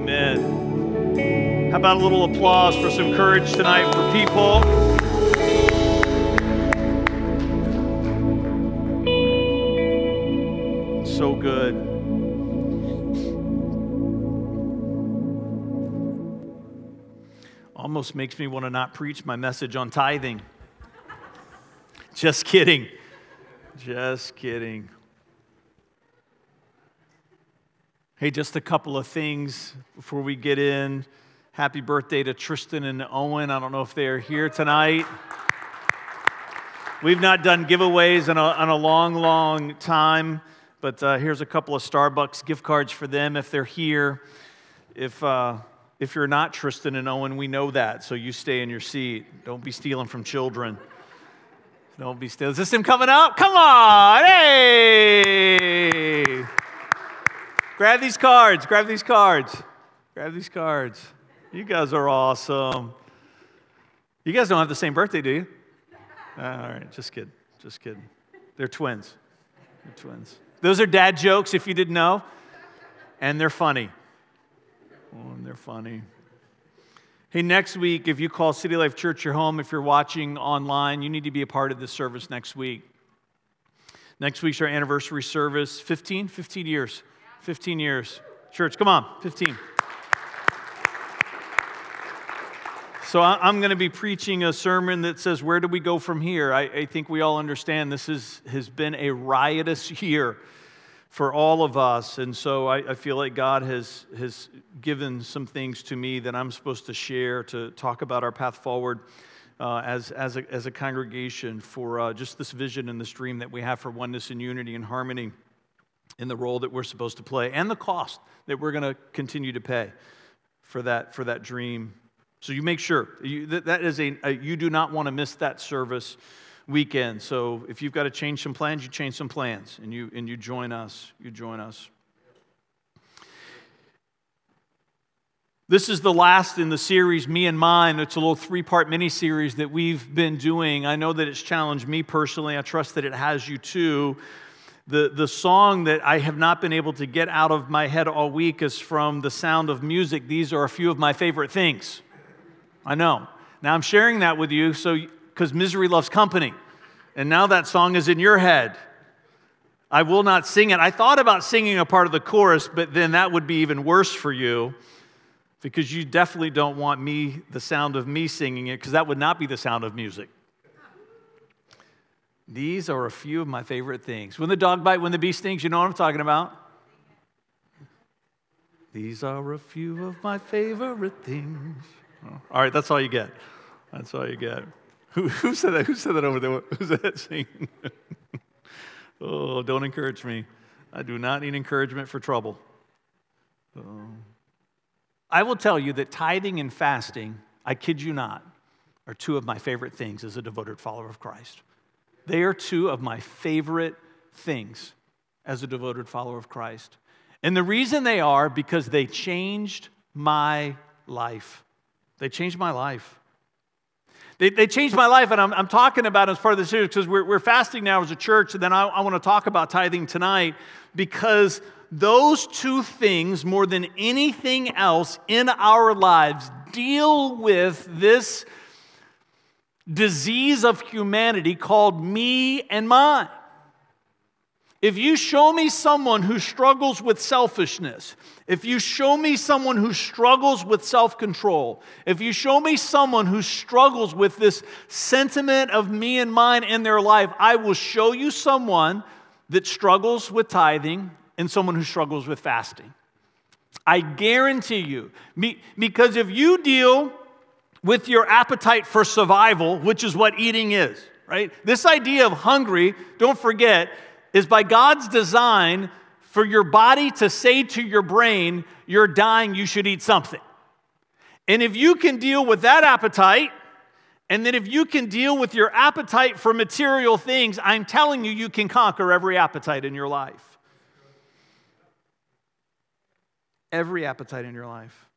Amen. How about a little applause for some courage tonight for people? So good. Almost makes me want to not preach my message on tithing. Just kidding. Just kidding. Hey, just a couple of things before we get in. Happy birthday to Tristan and Owen. I don't know if they are here tonight. We've not done giveaways in a, in a long, long time, but uh, here's a couple of Starbucks gift cards for them if they're here. If, uh, if you're not Tristan and Owen, we know that, so you stay in your seat. Don't be stealing from children. Don't be stealing. Is this him coming up? Come on! Hey! Grab these cards. Grab these cards. Grab these cards. You guys are awesome. You guys don't have the same birthday, do you? Ah, all right, just kidding. Just kidding. They're twins. They're twins. Those are dad jokes, if you didn't know. And they're funny. Oh, and they're funny. Hey, next week, if you call City Life Church your home, if you're watching online, you need to be a part of this service next week. Next week's our anniversary service 15, 15 years. 15 years. Church, come on, 15. So I'm going to be preaching a sermon that says, Where do we go from here? I, I think we all understand this is, has been a riotous year for all of us. And so I, I, feel like God has, has given some things to me that I'm supposed to share to talk about our path forward uh, as, as, a, as a congregation for uh, just this vision and this dream that we have for oneness and unity and harmony in the role that we're supposed to play and the cost that we're going to continue to pay for that, for that dream. So you make sure you, that, that is a, a, you do not want to miss that service weekend. So if you've got to change some plans, you change some plans and you, and you join us. You join us. This is the last in the series, Me and Mine. It's a little three part mini series that we've been doing. I know that it's challenged me personally. I trust that it has you too. The, the song that I have not been able to get out of my head all week is from The Sound of Music. These are a few of my favorite things. I know. Now I'm sharing that with you so because misery loves company. And now that song is in your head. I will not sing it. I thought about singing a part of the chorus, but then that would be even worse for you because you definitely don't want me, the sound of me singing it, because that would not be the sound of music. These are a few of my favorite things. When the dog bite, when the bee stings, you know what I'm talking about? These are a few of my favorite things. Oh, all right, that's all you get. That's all you get. Who, who said that? Who said that over there? Who's that singing? oh, don't encourage me. I do not need encouragement for trouble. Oh. I will tell you that tithing and fasting, I kid you not, are two of my favorite things as a devoted follower of Christ. They are two of my favorite things as a devoted follower of Christ. And the reason they are because they changed my life. They changed my life. They, they changed my life, and I'm, I'm talking about it as part of the series because we're, we're fasting now as a church, and then I, I want to talk about tithing tonight because those two things, more than anything else in our lives, deal with this disease of humanity called me and mine. If you show me someone who struggles with selfishness, if you show me someone who struggles with self control, if you show me someone who struggles with this sentiment of me and mine in their life, I will show you someone that struggles with tithing and someone who struggles with fasting. I guarantee you, because if you deal with your appetite for survival, which is what eating is, right? This idea of hungry, don't forget, is by God's design for your body to say to your brain, You're dying, you should eat something. And if you can deal with that appetite, and then if you can deal with your appetite for material things, I'm telling you, you can conquer every appetite in your life. Every appetite in your life.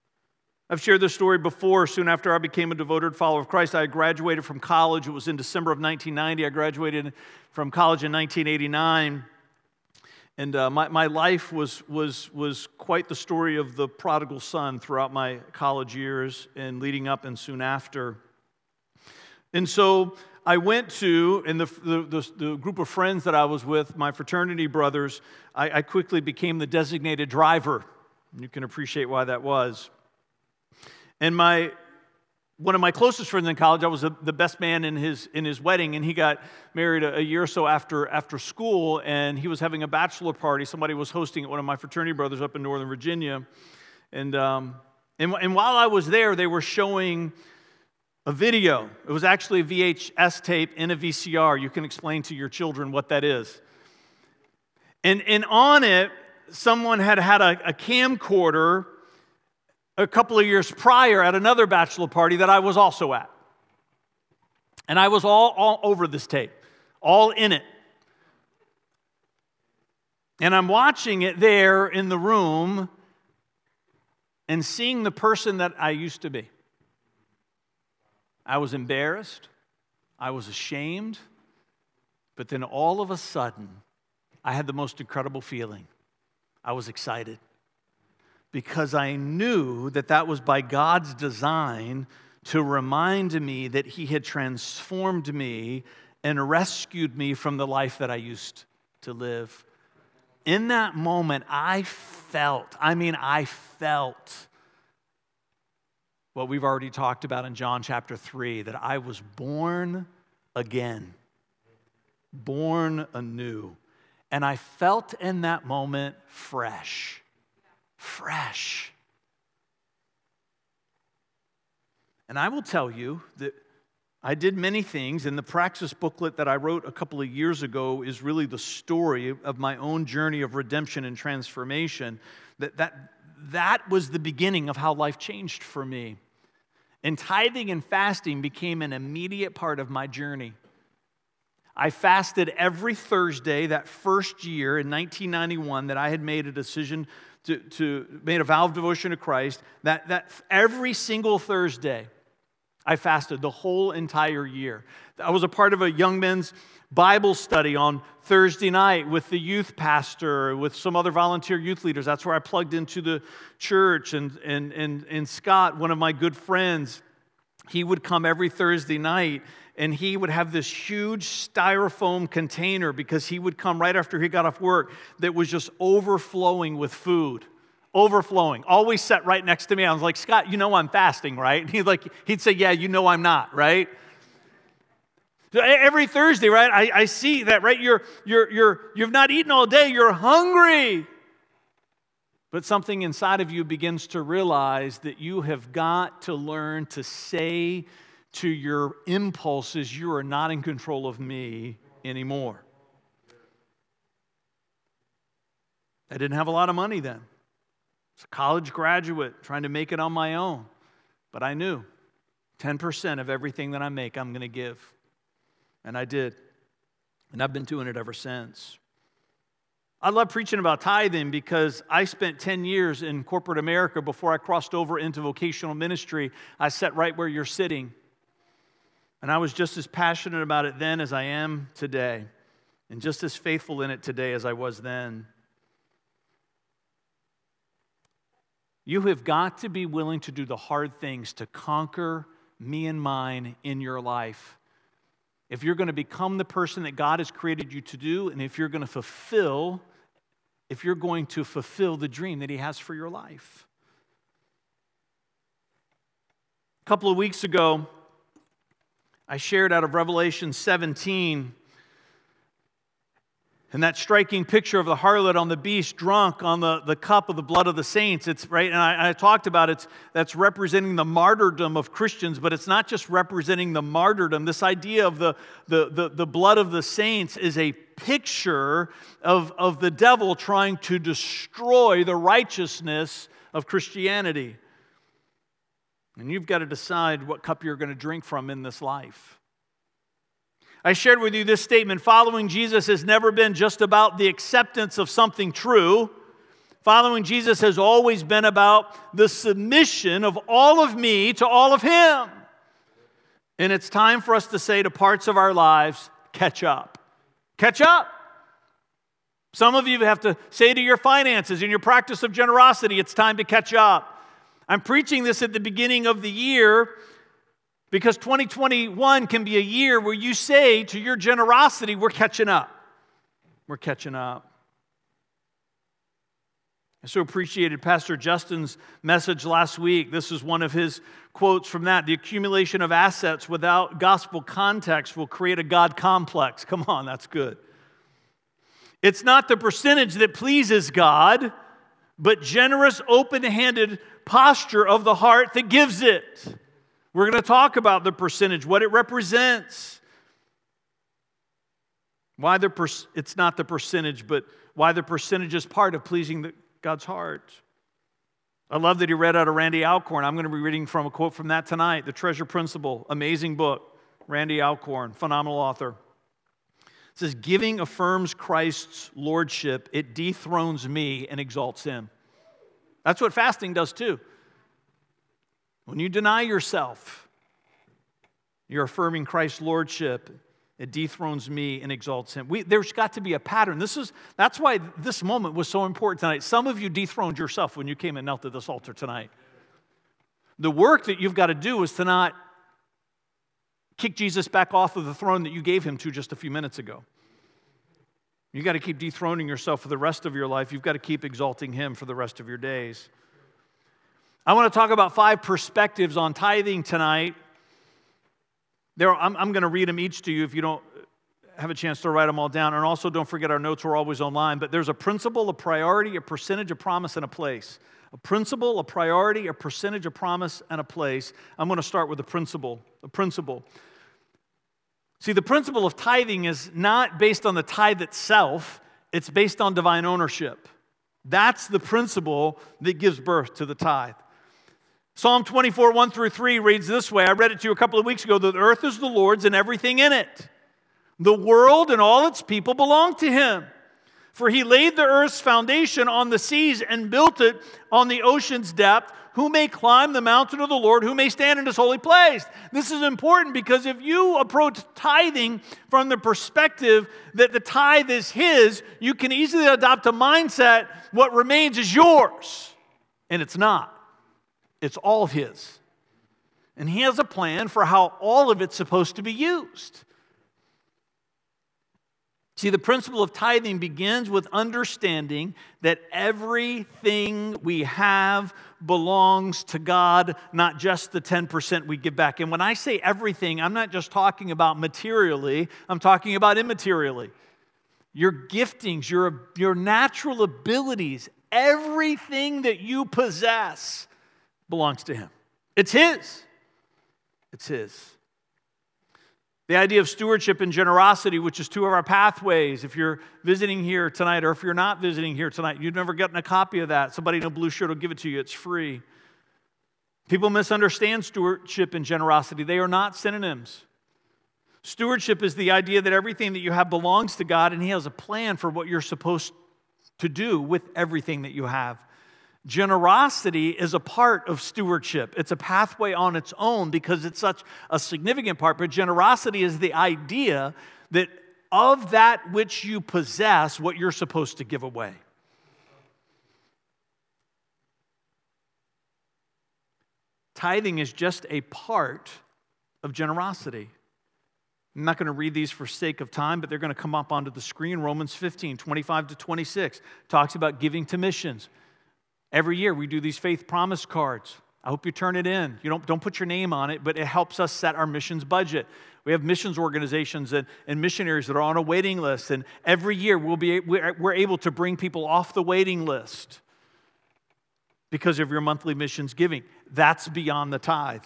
I've shared this story before. Soon after I became a devoted follower of Christ, I graduated from college. It was in December of 1990. I graduated from college in 1989. And uh, my, my life was, was, was quite the story of the prodigal son throughout my college years and leading up and soon after. And so I went to, and the, the, the, group of friends that I was with, my fraternity brothers, I, I quickly became the designated driver. You can appreciate why that was. And my one of my closest friends in college, I was the best man in his, in his wedding, and he got married a, year or so after, after school, and he was having a bachelor party. Somebody was hosting it, one of my fraternity brothers up in Northern Virginia. And, um, and, and while I was there, they were showing a video. It was actually a VHS tape in a VCR. You can explain to your children what that is. And, and on it, someone had had a, a camcorder a couple of years prior at another bachelor party that I was also at. And I was all, all over this tape, all in it. And I'm watching it there in the room and seeing the person that I used to be. I was embarrassed, I was ashamed, but then all of a sudden, I had the most incredible feeling. I was excited because I knew that that was by God's design to remind me that He had transformed me and rescued me from the life that I used to live. In that moment, I felt, I mean, I felt what we've already talked about in John chapter 3 that I was born again, born anew. And I felt in that moment fresh fresh. And I will tell you that I did many things, and the praxis booklet that I wrote a couple of years ago is really the story of my own journey of redemption and transformation. That, that, that was the beginning of how life changed for me. And tithing and fasting became an immediate part of my journey. I fasted every Thursday that first year in 1991 that I had made a decision to, to made a vow of devotion to Christ, that, that every single Thursday I fasted the whole entire year. I was a part of a young men's Bible study on Thursday night with the youth pastor, with some other volunteer youth leaders. That's where I plugged into the church. And, and, and, and Scott, one of my good friends, he would come every Thursday night and he would have this huge styrofoam container because he would come right after he got off work that was just overflowing with food. Overflowing. Always set right next to me. I was like scott you know i'm fasting right? He'd like he'd say yeah you know i'm not right? Every thursday right I, I see that right you're you're you're you've not eaten all day you're hungry. But something inside of you begins to realize that you have got to learn to say to your impulses, you are not in control of me anymore. I didn't have a lot of money then. I was a college graduate trying to make it on my own. But I knew 10% of everything that I make, I'm going to give. And I did. And I've been doing it ever since. I love preaching about tithing because I spent 10 years in corporate America before I crossed over into vocational ministry. I sat right where you're sitting. And I was just as passionate about it then as I am today, and just as faithful in it today as I was then. You have got to be willing to do the hard things to conquer me and mine in your life. If you're going to become the person that God has created you to do, and if you're going to fulfill, if you're going to fulfill the dream that He has for your life. A couple of weeks ago, I shared out of Revelation 17 and that striking picture of the harlot on the beast drunk on the, the cup of the blood of the saints it's right and I, I, talked about it that's representing the martyrdom of christians but it's not just representing the martyrdom. This idea of the, the, the, the blood of the saints is a picture of, of the devil trying to destroy the righteousness of christianity and you've got to decide what cup you're going to drink from in this life. I shared with you this statement following Jesus has never been just about the acceptance of something true. Following Jesus has always been about the submission of all of me to all of Him. And it's time for us to say to parts of our lives, catch up. Catch up. Some of you have to say to your finances and your practice of generosity, it's time to catch up. I'm preaching this at the beginning of the year because 2021 can be a year where you say to your generosity, we're catching up. We're catching up. I so appreciated Pastor Justin's message last week. This is one of his quotes from that. The accumulation of assets without gospel context will create a God complex. Come on, that's good. It's not the percentage that pleases God, but generous, open handed posture of the heart that gives it. We're going to talk about the percentage, what it represents. Why the per- it's not the percentage, but why the percentage is part of pleasing the, God's heart. I love that he read out of Randy Alcorn. I'm going to be reading from a quote from that tonight The Treasure Principle, amazing book. Randy Alcorn, phenomenal author. It says, Giving affirms Christ's lordship, it dethrones me and exalts him. That's what fasting does too. When you deny yourself, you're affirming Christ's lordship. It dethrones me and exalts him. We, there's got to be a pattern. This is, that's why this moment was so important tonight. Some of you dethroned yourself when you came and knelt at this altar tonight. The work that you've got to do is to not kick Jesus back off of the throne that you gave him to just a few minutes ago. You've got to keep dethroning yourself for the rest of your life. You've got to keep exalting him for the rest of your days. I want to talk about five perspectives on tithing tonight. There, I'm, I'm going to read them each to you if you don't have a chance to write them all down. And also, don't forget our notes are always online. But there's a principle, a priority, a percentage, a promise, and a place. A principle, a priority, a percentage, a promise, and a place. I'm going to start with the principle. A principle. See, the principle of tithing is not based on the tithe itself, it's based on divine ownership. That's the principle that gives birth to the tithe. Psalm 24, 1 through 3 reads this way. I read it to you a couple of weeks ago. The earth is the Lord's and everything in it. The world and all its people belong to him. For he laid the earth's foundation on the seas and built it on the ocean's depth. Who may climb the mountain of the Lord? Who may stand in his holy place? This is important because if you approach tithing from the perspective that the tithe is his, you can easily adopt a mindset what remains is yours. And it's not, it's all his. And he has a plan for how all of it's supposed to be used. See, the principle of tithing begins with understanding that everything we have belongs to God, not just the 10% we give back. And when I say everything, I'm not just talking about materially, I'm talking about immaterially. Your giftings, your, your natural abilities, everything that you possess belongs to Him. It's His. It's His. The idea of stewardship and generosity, which is two of our pathways. If you're visiting here tonight, or if you're not visiting here tonight, you've never gotten a copy of that. Somebody in a blue shirt will give it to you, it's free. People misunderstand stewardship and generosity, they are not synonyms. Stewardship is the idea that everything that you have belongs to God, and He has a plan for what you're supposed to do with everything that you have. Generosity is a part of stewardship. It's a pathway on its own because it's such a significant part. But generosity is the idea that of that which you possess, what you're supposed to give away. Tithing is just a part of generosity. I'm not going to read these for sake of time, but they're going to come up onto the screen. Romans 15, 25 to 26 talks about giving to missions. Every year we do these faith promise cards. I hope you turn it in. You don't, don't put your name on it, but it helps us set our missions budget. We have missions organizations and, and missionaries that are on a waiting list, and every year we'll be, we're able to bring people off the waiting list because of your monthly missions giving. That's beyond the tithe.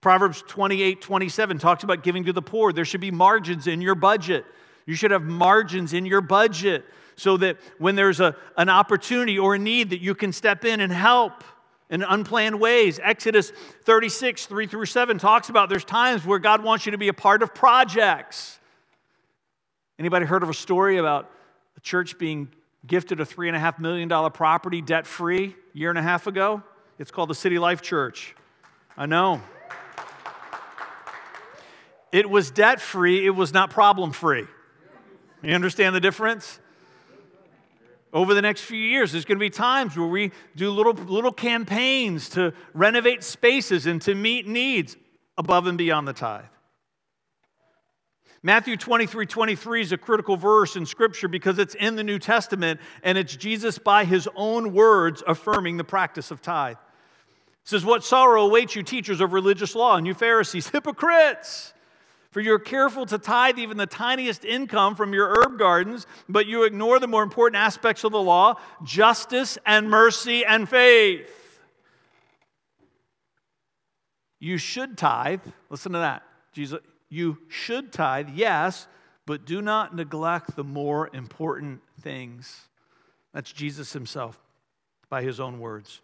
Proverbs 28 27 talks about giving to the poor. There should be margins in your budget. You should have margins in your budget so that when there's a, an opportunity or a need that you can step in and help in unplanned ways. Exodus 36, 3 through 7 talks about there's times where God wants you to be a part of projects. Anybody heard of a story about a church being gifted a $3.5 million property debt free a year and a half ago? It's called the City Life Church. I know. It was debt free, it was not problem free. You understand the difference? Over the next few years, there's going to be times where we do little, little campaigns to renovate spaces and to meet needs above and beyond the tithe. Matthew 23 23 is a critical verse in Scripture because it's in the New Testament and it's Jesus by his own words affirming the practice of tithe. It says, What sorrow awaits you, teachers of religious law, and you Pharisees, hypocrites! For you're careful to tithe even the tiniest income from your herb gardens, but you ignore the more important aspects of the law justice and mercy and faith. You should tithe. Listen to that. Jesus, you should tithe, yes, but do not neglect the more important things. That's Jesus himself by his own words.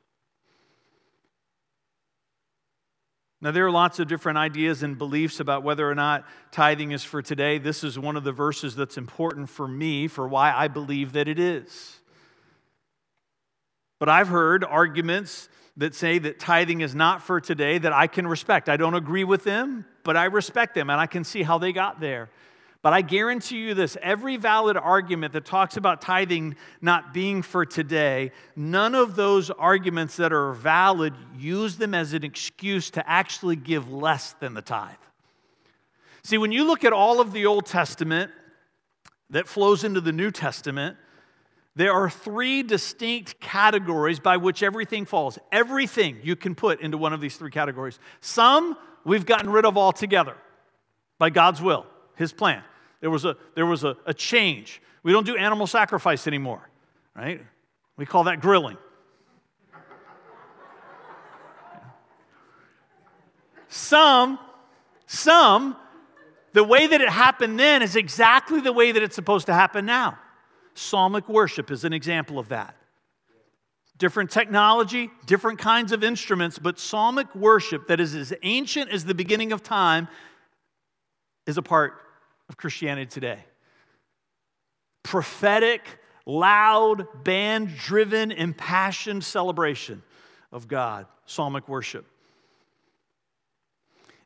Now, there are lots of different ideas and beliefs about whether or not tithing is for today. This is one of the verses that's important for me for why I believe that it is. But I've heard arguments that say that tithing is not for today that I can respect. I don't agree with them, but I respect them and I can see how they got there. But I guarantee you this every valid argument that talks about tithing not being for today, none of those arguments that are valid use them as an excuse to actually give less than the tithe. See, when you look at all of the Old Testament that flows into the New Testament, there are three distinct categories by which everything falls. Everything you can put into one of these three categories. Some we've gotten rid of altogether by God's will, His plan. There was a, there was a, a change. We don't do animal sacrifice anymore, right? We call that grilling. Some, some, the way that it happened then is exactly the way that it's supposed to happen now. Psalmic worship is an example of that. Different technology, different kinds of instruments, but psalmic worship that is as ancient as the beginning of time is a part of Christianity today. Prophetic, loud, band driven, impassioned celebration of God, psalmic worship.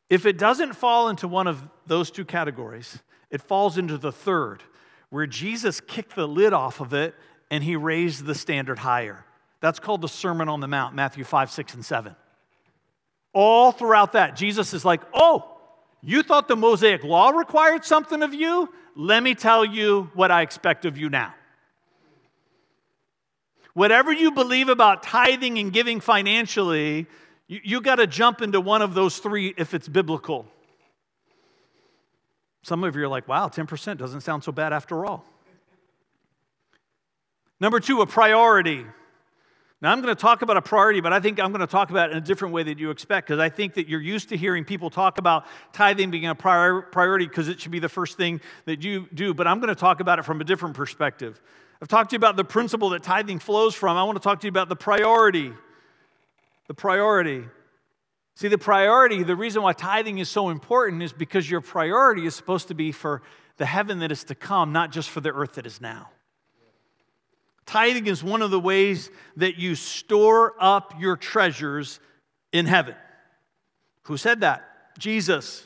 If it doesn't fall into one of those two categories, it falls into the third, where Jesus kicked the lid off of it and he raised the standard higher. That's called the Sermon on the Mount, Matthew 5, 6, and 7. All throughout that, Jesus is like, oh, you thought the Mosaic law required something of you? Let me tell you what I expect of you now. Whatever you believe about tithing and giving financially, you, you got to jump into one of those three if it's biblical. Some of you are like, wow, 10% doesn't sound so bad after all. Number two, a priority. Now, I'm going to talk about a priority, but I think I'm going to talk about it in a different way than you expect because I think that you're used to hearing people talk about tithing being a prior, priority because it should be the first thing that you do. But I'm going to talk about it from a different perspective. I've talked to you about the principle that tithing flows from. I want to talk to you about the priority. The priority. See, the priority, the reason why tithing is so important is because your priority is supposed to be for the heaven that is to come, not just for the earth that is now. Tithing is one of the ways that you store up your treasures in heaven. Who said that? Jesus.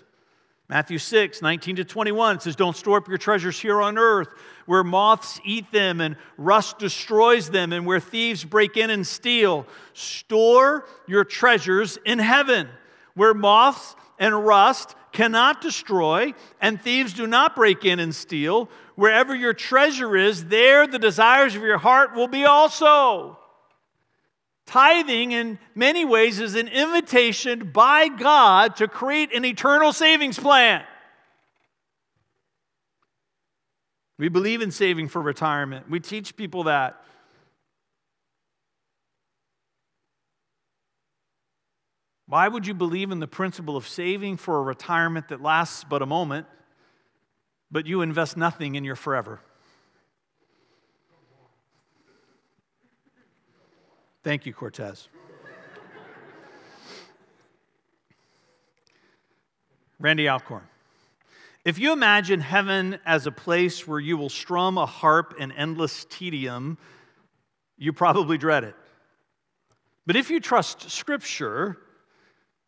Matthew 6, 19 to 21 says, Don't store up your treasures here on earth, where moths eat them and rust destroys them, and where thieves break in and steal. Store your treasures in heaven, where moths and rust cannot destroy, and thieves do not break in and steal. Wherever your treasure is, there the desires of your heart will be also. Tithing, in many ways, is an invitation by God to create an eternal savings plan. We believe in saving for retirement, we teach people that. Why would you believe in the principle of saving for a retirement that lasts but a moment, but you invest nothing in your forever? Thank you, Cortez. Randy Alcorn. If you imagine heaven as a place where you will strum a harp in endless tedium, you probably dread it. But if you trust Scripture,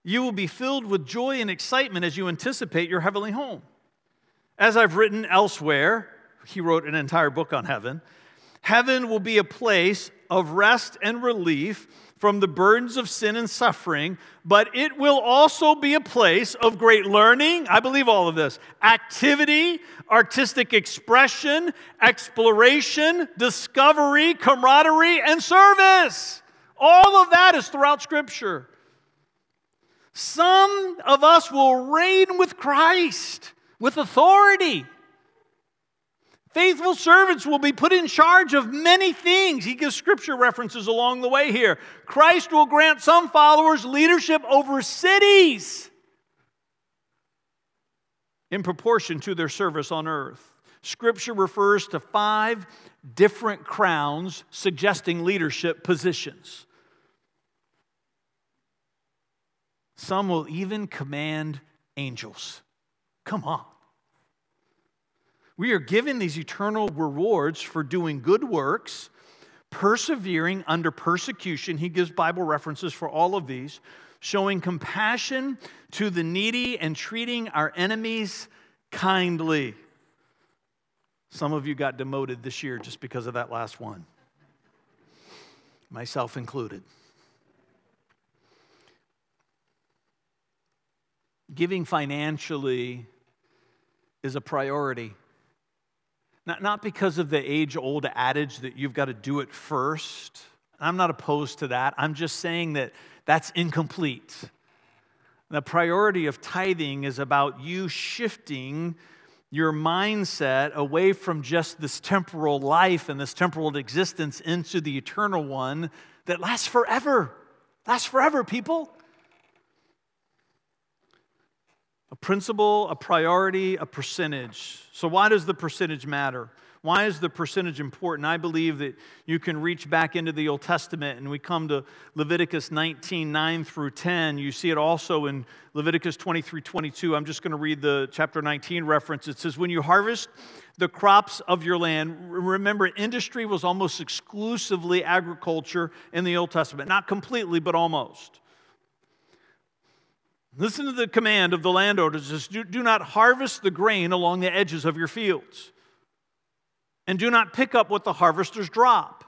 you will be filled with joy and excitement as you anticipate your heavenly home. As I've written elsewhere, he wrote an entire book on heaven. Heaven will be a place of rest and relief from the burdens of sin and suffering, but it will also be a place of great learning. I believe all of this activity, artistic expression, exploration, discovery, camaraderie, and service. All of that is throughout Scripture. Some of us will reign with Christ with authority. Faithful servants will be put in charge of many things. He gives scripture references along the way here. Christ will grant some followers leadership over cities in proportion to their service on earth. Scripture refers to five different crowns suggesting leadership positions. Some will even command angels. Come on. We are given these eternal rewards for doing good works, persevering under persecution. He gives Bible references for all of these, showing compassion to the needy and treating our enemies kindly. Some of you got demoted this year just because of that last one, myself included. Giving financially is a priority not, not because of the age old adage that you've got to do it first. I'm not opposed to that. I'm just saying that that's incomplete. The priority of tithing is about you shifting your mindset away from just this temporal life and this temporal existence into the eternal one that lasts forever. Lasts forever, people. A principle, a priority, a percentage. So, why does the percentage matter? Why is the percentage important? I believe that you can reach back into the Old Testament and we come to Leviticus 19, 9 through 10. You see it also in Leviticus 23, 22. I'm just going to read the chapter 19 reference. It says, When you harvest the crops of your land, remember, industry was almost exclusively agriculture in the Old Testament. Not completely, but almost. Listen to the command of the landowners do, do not harvest the grain along the edges of your fields, and do not pick up what the harvesters drop.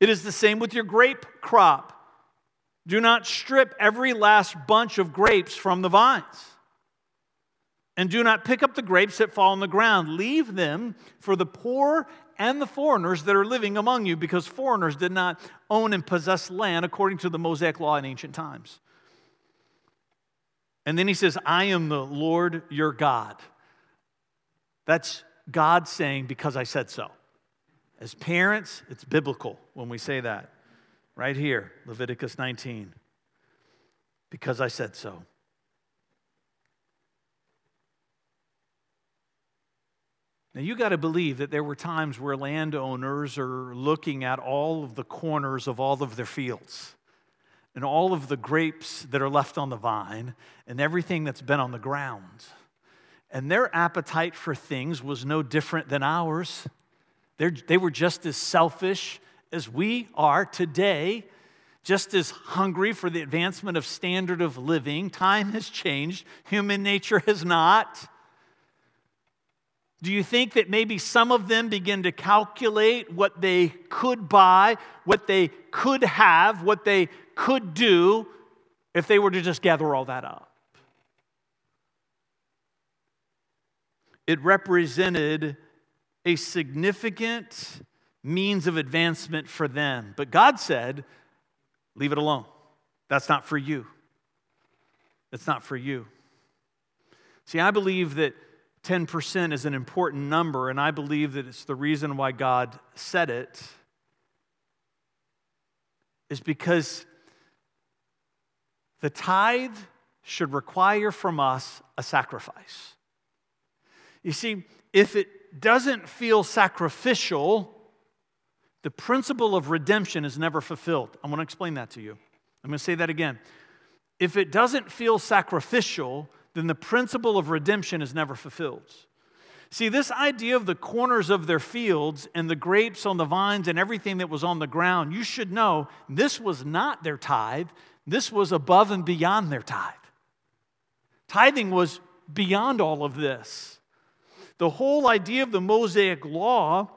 It is the same with your grape crop. Do not strip every last bunch of grapes from the vines. And do not pick up the grapes that fall on the ground. Leave them for the poor and the foreigners that are living among you, because foreigners did not own and possess land according to the Mosaic law in ancient times. And then he says, I am the Lord your God. That's God saying, because I said so. As parents, it's biblical when we say that. Right here, Leviticus 19. Because I said so. Now, you got to believe that there were times where landowners are looking at all of the corners of all of their fields and all of the grapes that are left on the vine and everything that's been on the ground. And their appetite for things was no different than ours. They're, they were just as selfish as we are today, just as hungry for the advancement of standard of living. Time has changed, human nature has not. Do you think that maybe some of them begin to calculate what they could buy, what they could have, what they could do if they were to just gather all that up. It represented a significant means of advancement for them. But God said, Leave it alone. That's not for you. It's not for you. See, I believe that 10% is an important number, and I believe that it's the reason why God said it, is because the tithe should require from us a sacrifice. You see, if it doesn't feel sacrificial, the principle of redemption is never fulfilled. I want to explain that to you. I'm going to say that again. If it doesn't feel sacrificial, then the principle of redemption is never fulfilled. See, this idea of the corners of their fields and the grapes on the vines and everything that was on the ground, you should know this was not their tithe. This was above and beyond their tithe. Tithing was beyond all of this. The whole idea of the Mosaic law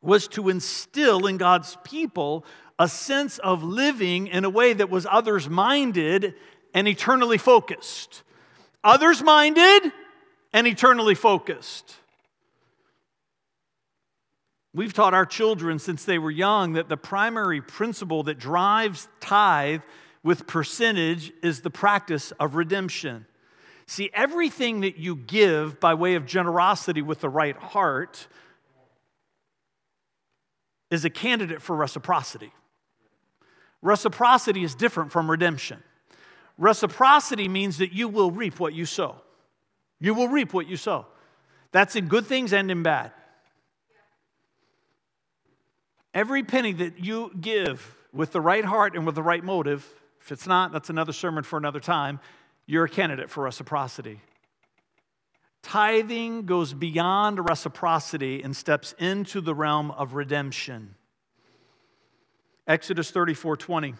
was to instill in God's people a sense of living in a way that was others minded and eternally focused. Others minded and eternally focused. We've taught our children since they were young that the primary principle that drives tithe with percentage is the practice of redemption. See, everything that you give by way of generosity with the right heart is a candidate for reciprocity. Reciprocity is different from redemption. Reciprocity means that you will reap what you sow. You will reap what you sow. That's in good things and in bad. Every penny that you give with the right heart and with the right motive, if it's not, that's another sermon for another time, you're a candidate for reciprocity. Tithing goes beyond reciprocity and steps into the realm of redemption. Exodus 34 20.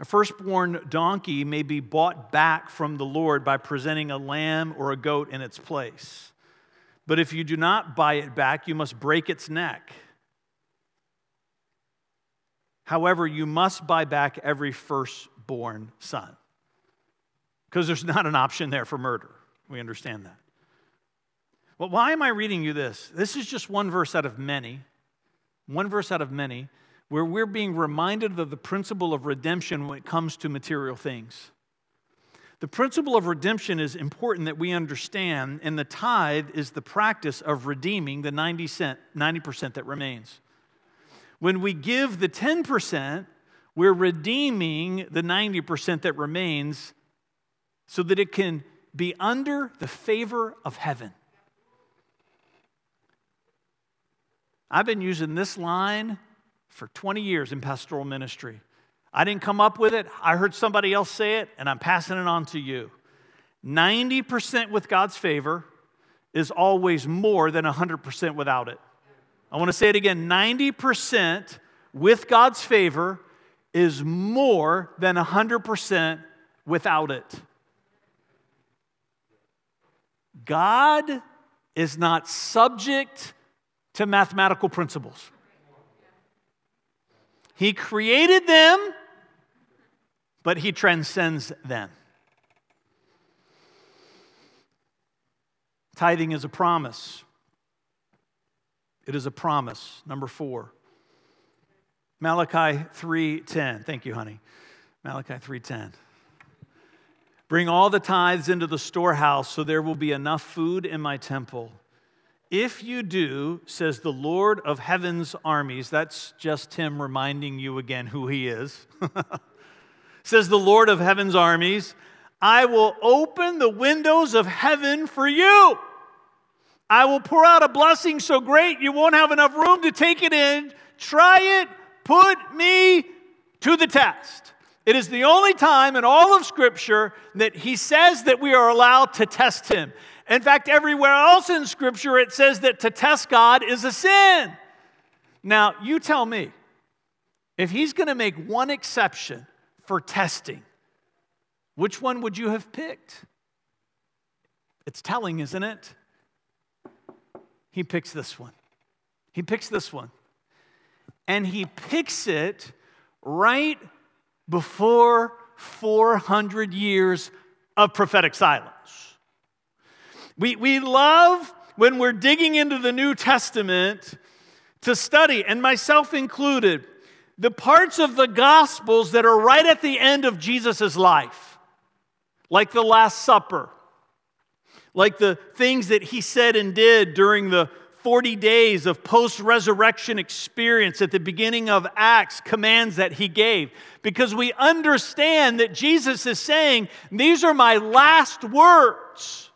A firstborn donkey may be bought back from the Lord by presenting a lamb or a goat in its place. But if you do not buy it back, you must break its neck. However, you must buy back every firstborn son. Because there's not an option there for murder. We understand that. Well, why am I reading you this? This is just one verse out of many, one verse out of many where we're being reminded of the principle of redemption when it comes to material things. The principle of redemption is important that we understand, and the tithe is the practice of redeeming the 90 cent, 90% that remains. When we give the 10%, we're redeeming the 90% that remains so that it can be under the favor of heaven. I've been using this line for 20 years in pastoral ministry. I didn't come up with it, I heard somebody else say it, and I'm passing it on to you. 90% with God's favor is always more than 100% without it. I want to say it again 90% with God's favor is more than 100% without it. God is not subject to mathematical principles. He created them, but He transcends them. Tithing is a promise. It is a promise. Number four. Malachi 3:10. Thank you, honey. Malachi 3:10. Bring all the tithes into the storehouse so there will be enough food in my temple. If you do, says the Lord of heaven's armies, that's just him reminding you again who he is. says the Lord of heaven's armies, I will open the windows of heaven for you. I will pour out a blessing so great you won't have enough room to take it in. Try it, put me to the test. It is the only time in all of Scripture that he says that we are allowed to test him. In fact, everywhere else in Scripture, it says that to test God is a sin. Now, you tell me, if He's going to make one exception for testing, which one would you have picked? It's telling, isn't it? He picks this one. He picks this one. And he picks it right before 400 years of prophetic silence. We, we love when we're digging into the New Testament to study, and myself included, the parts of the Gospels that are right at the end of Jesus' life, like the Last Supper, like the things that he said and did during the 40 days of post resurrection experience at the beginning of Acts, commands that he gave. Because we understand that Jesus is saying, These are my last words.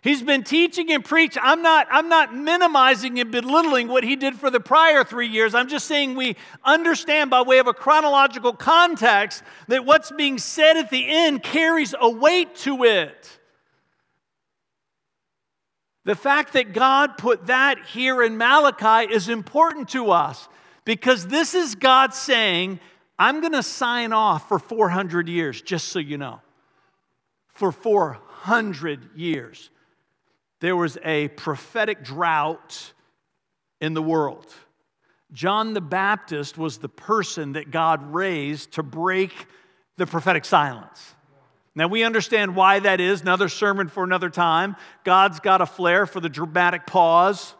He's been teaching and preaching. I'm not, I'm not minimizing and belittling what he did for the prior three years. I'm just saying we understand by way of a chronological context that what's being said at the end carries a weight to it. The fact that God put that here in Malachi is important to us because this is God saying, I'm going to sign off for 400 years, just so you know. For 400 years. There was a prophetic drought in the world. John the Baptist was the person that God raised to break the prophetic silence. Now, we understand why that is, another sermon for another time. God's got a flair for the dramatic pause.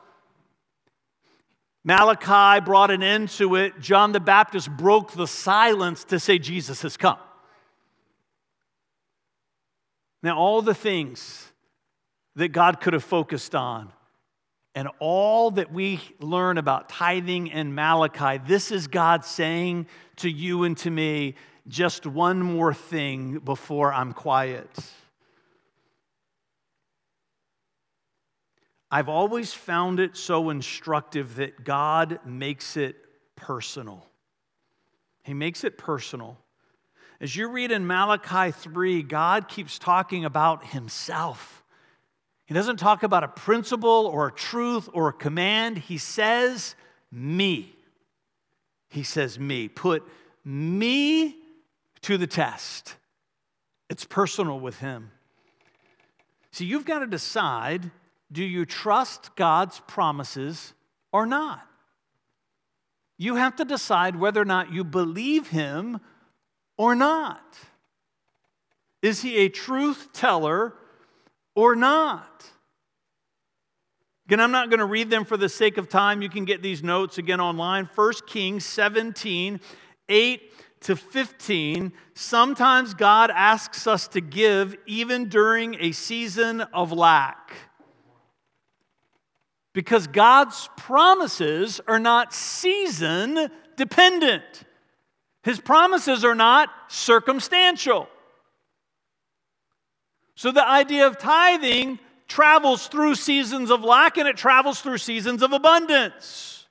Malachi brought an end to it. John the Baptist broke the silence to say Jesus has come. Now, all the things that God could have focused on and all that we learn about tithing and Malachi, this is God saying to you and to me just one more thing before I'm quiet. I've always found it so instructive that God makes it personal. He makes it personal. As you read in Malachi 3, God keeps talking about Himself. He doesn't talk about a principle or a truth or a command. He says, Me. He says, Me. Put me to the test. It's personal with Him. See, you've got to decide do you trust God's promises or not? You have to decide whether or not you believe Him or not. Is He a truth teller or not? Again, I'm not going to read them for the sake of time. You can get these notes again online. 1 Kings 17, 8 to 15. Sometimes God asks us to give even during a season of lack because God's promises are not season dependent. His promises are not circumstantial. So the idea of tithing travels through seasons of lack and it travels through seasons of abundance.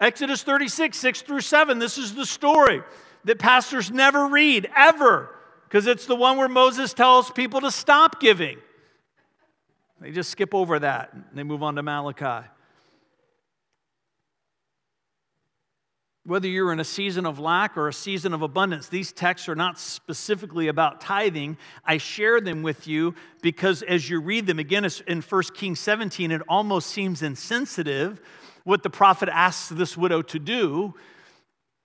Exodus 36, 6 through 7, this is the story that pastors never read, ever, because it's the one where Moses tells people to stop giving. They just skip over that and they move on to Malachi. Whether you're in a season of lack or a season of abundance, these texts are not specifically about tithing. I share them with you because as you read them, again, in 1 Kings 17, it almost seems insensitive what the prophet asks this widow to do.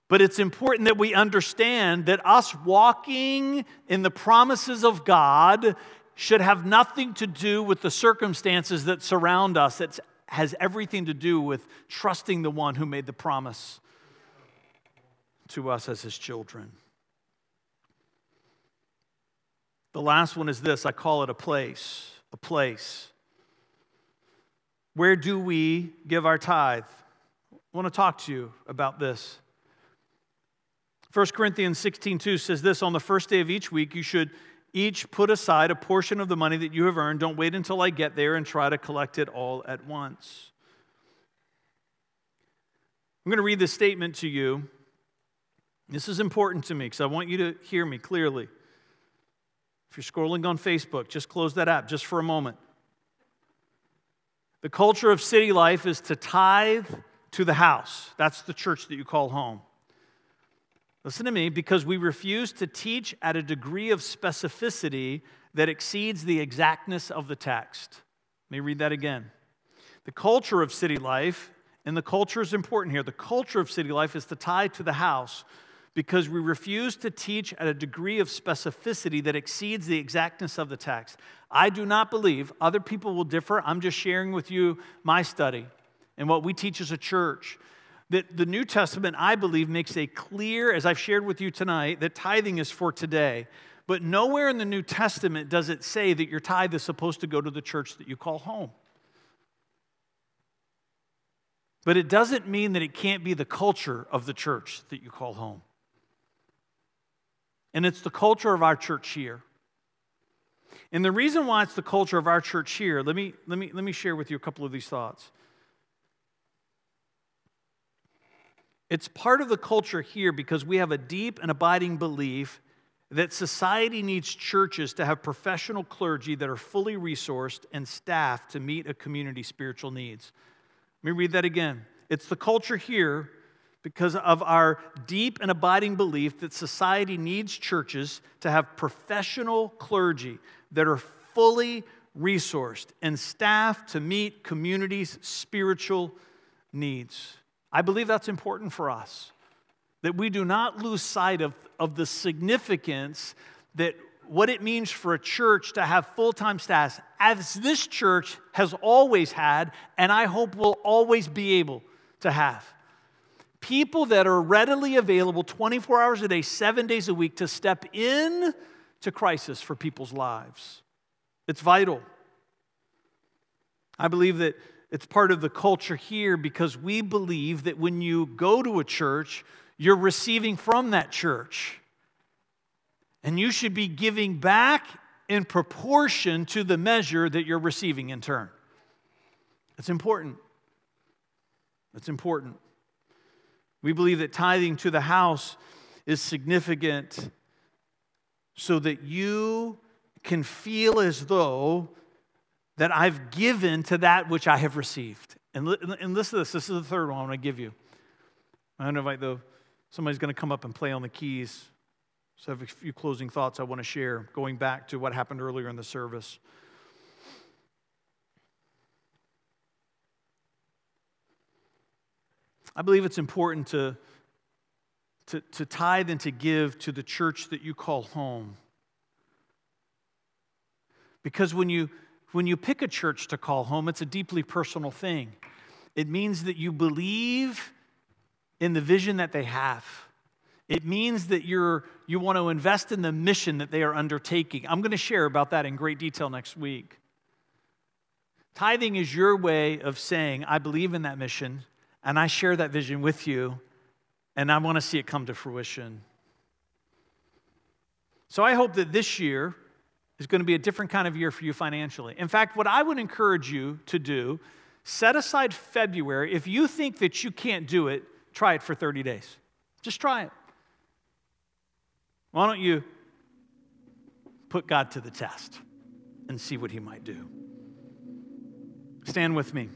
But it's important that we understand that us walking in the promises of God should have nothing to do with the circumstances that surround us. It has everything to do with trusting the one who made the promise to us as his children. The last one is this I call it a place. A place. Where do we give our tithe? I want to talk to you about this. 1 Corinthians 16 2 says this On the first day of each week, you should each put aside a portion of the money that you have earned. Don't wait until I get there and try to collect it all at once. I'm going to read this statement to you. This is important to me because I want you to hear me clearly. If you're scrolling on Facebook, just close that app just for a moment. The culture of city life is to tithe to the house. That's the church that you call home. Listen to me, because we refuse to teach at a degree of specificity that exceeds the exactness of the text. Let me read that again. The culture of city life, and the culture is important here, the culture of city life is to tie to the house because we refuse to teach at a degree of specificity that exceeds the exactness of the text. I do not believe, other people will differ. I'm just sharing with you my study and what we teach as a church that the New Testament, I believe, makes a clear, as I've shared with you tonight, that tithing is for today. But nowhere in the New Testament does it say that your tithe is supposed to go to the church that you call home. But it doesn't mean that it can't be the culture of the church that you call home. And it's the culture of our church here. And the reason why it's the culture of our church here, let me, let me, let me share with you a couple of these thoughts. It's part of the culture here because we have a deep and abiding belief that society needs churches to have professional clergy that are fully resourced and staffed to meet a community's spiritual needs. Let me read that again. It's the culture here because of our deep and abiding belief that society needs churches to have professional clergy that are fully resourced and staffed to meet communities' spiritual needs. I believe that's important for us, that we do not lose sight of, of the significance that what it means for a church to have full time staff, as this church has always had, and I hope will always be able to have. People that are readily available 24 hours a day, seven days a week to step in to crisis for people's lives. It's vital. I believe that it's part of the culture here because we believe that when you go to a church, you're receiving from that church. And you should be giving back in proportion to the measure that you're receiving in turn. It's important. It's important. We believe that tithing to the house is significant so that you can feel as though that I've given to that which I have received. And, and listen to this. This is the third one I'm going to give you. I'm going to invite the, somebody's going to come up and play on the keys. So I have a few closing thoughts I want to share, going back to what happened earlier in the service. I believe it's important to, to, to tithe and to give to the church that you call home. Because when you, when you pick a church to call home, it's a deeply personal thing. It means that you believe in the vision that they have. It means that you're, you want to invest in the mission that they are undertaking. I'm going to share about that in great detail next week. Tithing is your way of saying, I believe in that mission, and I share that vision with you, and I want to see it come to fruition. So I hope that this year is going to be a different kind of year for you financially. In fact, what I would encourage you to do, set aside February. If you think that you can't do it, try it for 30 days. Just try it. Why don't you put God to the test and see what He might do? Stand with me.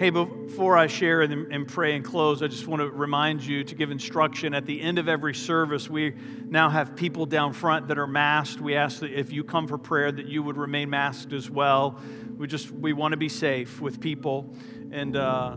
Hey, before I share and, pray and close, I just want to remind you to give instruction. At the end of every service, we now have people down front that are masked. We ask that if you come for prayer, that you would remain masked as well. We just we want to be safe with people, and uh,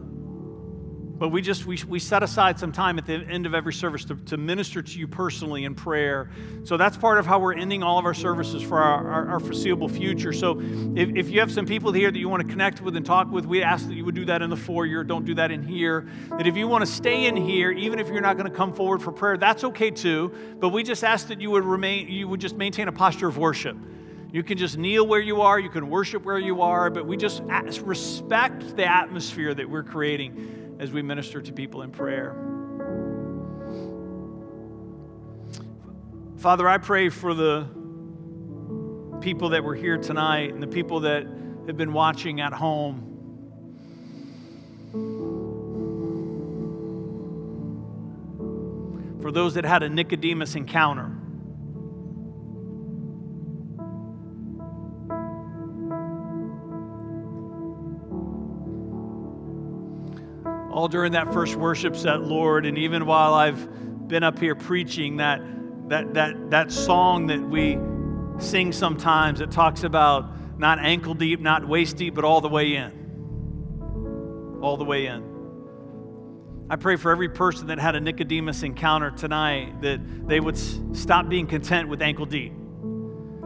but we just we, we set aside some time at the end of every service to, to minister to you personally in prayer. So that's part of how we're ending all of our services for our, our, our foreseeable future. So if, if you have some people here that you want to connect with and talk with we ask that you would do that in the foyer. Don't do that in here. That if you want to stay in here even if you're not going to come forward for prayer that's okay too. But we just ask that you would remain you would just maintain a posture of worship. You can just kneel where you are. You can worship where you are. But we just respect the atmosphere that we're creating as we minister to people in prayer. Father, I pray for the people that were here tonight and the people that have been watching at home. For those that had a Nicodemus encounter. All during that first worship set, Lord, and even while I've been up here preaching that that that that song that we sing sometimes that talks about not ankle deep, not waist deep, but all the way in. All the way in. I pray for every person that had a Nicodemus encounter tonight that they would stop being content with ankle deep.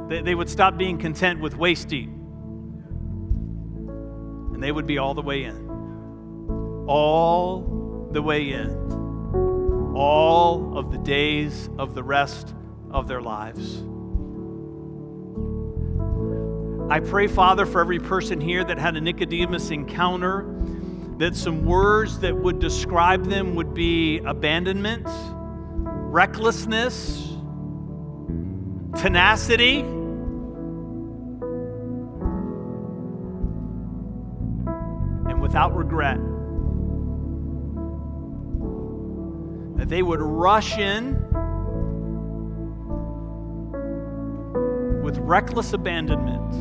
That they would stop being content with waist deep. And they would be all the way in all the way in, all of the days of the rest of their lives. I pray, Father, for every person here that had a Nicodemus encounter, that some words that would describe them would be abandonment, recklessness, tenacity. And without regret. That they would rush in with reckless abandonment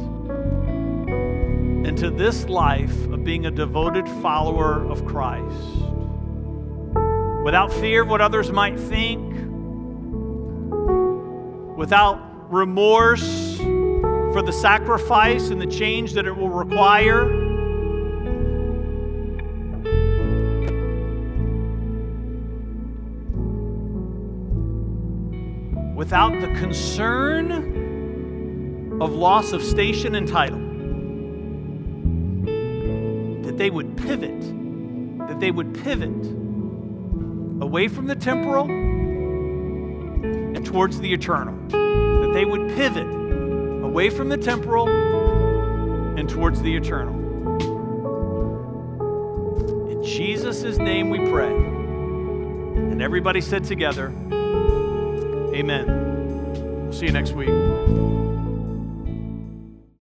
into this life of being a devoted follower of Christ without fear of what others might think, without remorse for the sacrifice and the change that it will require. Without the concern of loss of station and title, that they would pivot, that they would pivot away from the temporal and towards the eternal, that they would pivot away from the temporal and towards the eternal. In Jesus' name we pray. And everybody said together, Amen. We'll see you next week.